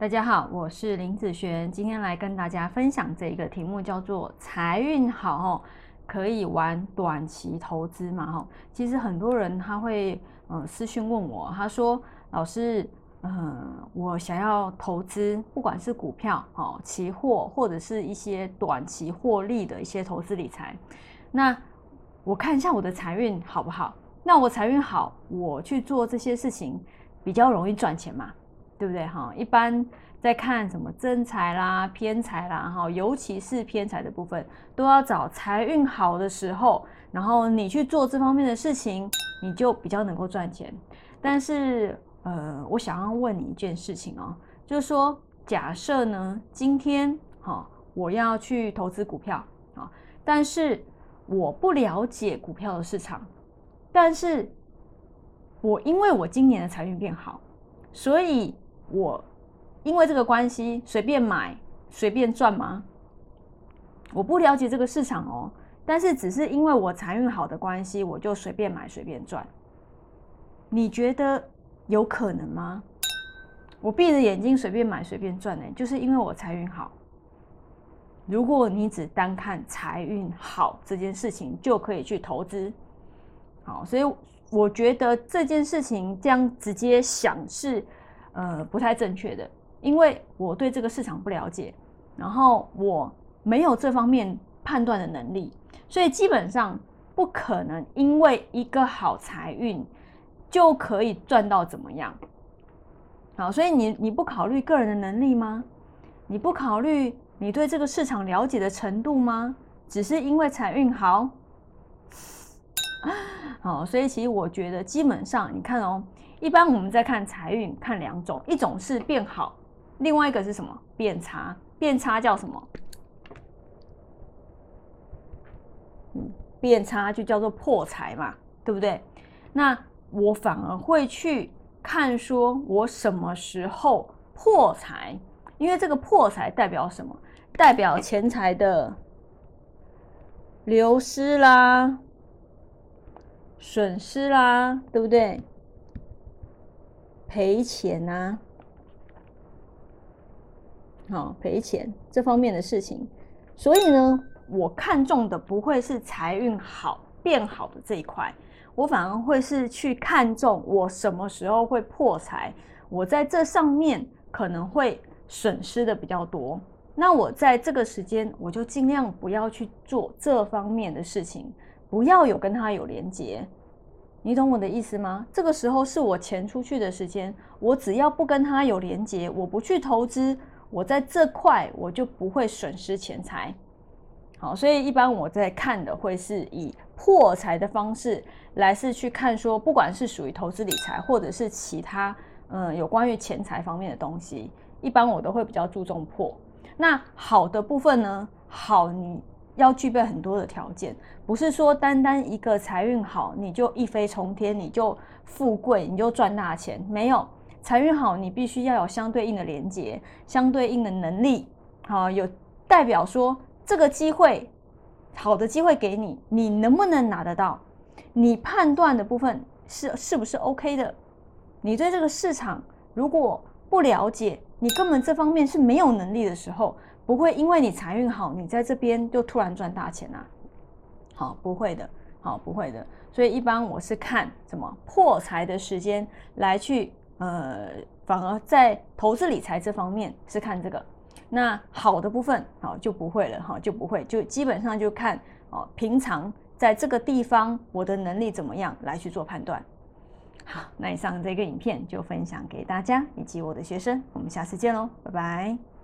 大家好，我是林子璇，今天来跟大家分享这一个题目，叫做财运好哦，可以玩短期投资嘛哈。其实很多人他会呃私讯问我，他说老师，嗯，我想要投资，不管是股票哦、期货或者是一些短期获利的一些投资理财，那我看一下我的财运好不好？那我财运好，我去做这些事情比较容易赚钱嘛？对不对哈？一般在看什么真财啦、偏财啦哈，尤其是偏财的部分，都要找财运好的时候，然后你去做这方面的事情，你就比较能够赚钱。但是呃，我想要问你一件事情哦，就是说，假设呢，今天哈，我要去投资股票啊，但是我不了解股票的市场，但是我因为我今年的财运变好，所以。我因为这个关系随便买随便赚吗？我不了解这个市场哦，但是只是因为我财运好的关系，我就随便买随便赚。你觉得有可能吗？我闭着眼睛随便买随便赚呢，就是因为我财运好。如果你只单看财运好这件事情就可以去投资，好，所以我觉得这件事情这样直接想是。呃，不太正确的，因为我对这个市场不了解，然后我没有这方面判断的能力，所以基本上不可能因为一个好财运就可以赚到怎么样。好，所以你你不考虑个人的能力吗？你不考虑你对这个市场了解的程度吗？只是因为财运好？好，所以其实我觉得基本上你看哦。一般我们在看财运，看两种，一种是变好，另外一个是什么？变差。变差叫什么？嗯，变差就叫做破财嘛，对不对？那我反而会去看，说我什么时候破财？因为这个破财代表什么？代表钱财的流失啦、损失啦，对不对？赔钱呐，好赔钱这方面的事情，所以呢，我看中的不会是财运好变好的这一块，我反而会是去看中我什么时候会破财，我在这上面可能会损失的比较多，那我在这个时间我就尽量不要去做这方面的事情，不要有跟他有连接。你懂我的意思吗？这个时候是我钱出去的时间，我只要不跟他有连接，我不去投资，我在这块我就不会损失钱财。好，所以一般我在看的会是以破财的方式来是去看，说不管是属于投资理财，或者是其他嗯有关于钱财方面的东西，一般我都会比较注重破。那好的部分呢？好你。要具备很多的条件，不是说单单一个财运好你就一飞冲天，你就富贵，你就赚大钱。没有财运好，你必须要有相对应的连接，相对应的能力。好，有代表说这个机会好的机会给你，你能不能拿得到？你判断的部分是是不是 OK 的？你对这个市场如果不了解，你根本这方面是没有能力的时候。不会因为你财运好，你在这边就突然赚大钱啊？好，不会的，好，不会的。所以一般我是看什么破财的时间来去，呃，反而在投资理财这方面是看这个。那好的部分，好就不会了，哈，就不会，就基本上就看哦，平常在这个地方我的能力怎么样来去做判断。好，那以上这个影片就分享给大家以及我的学生，我们下次见喽，拜拜。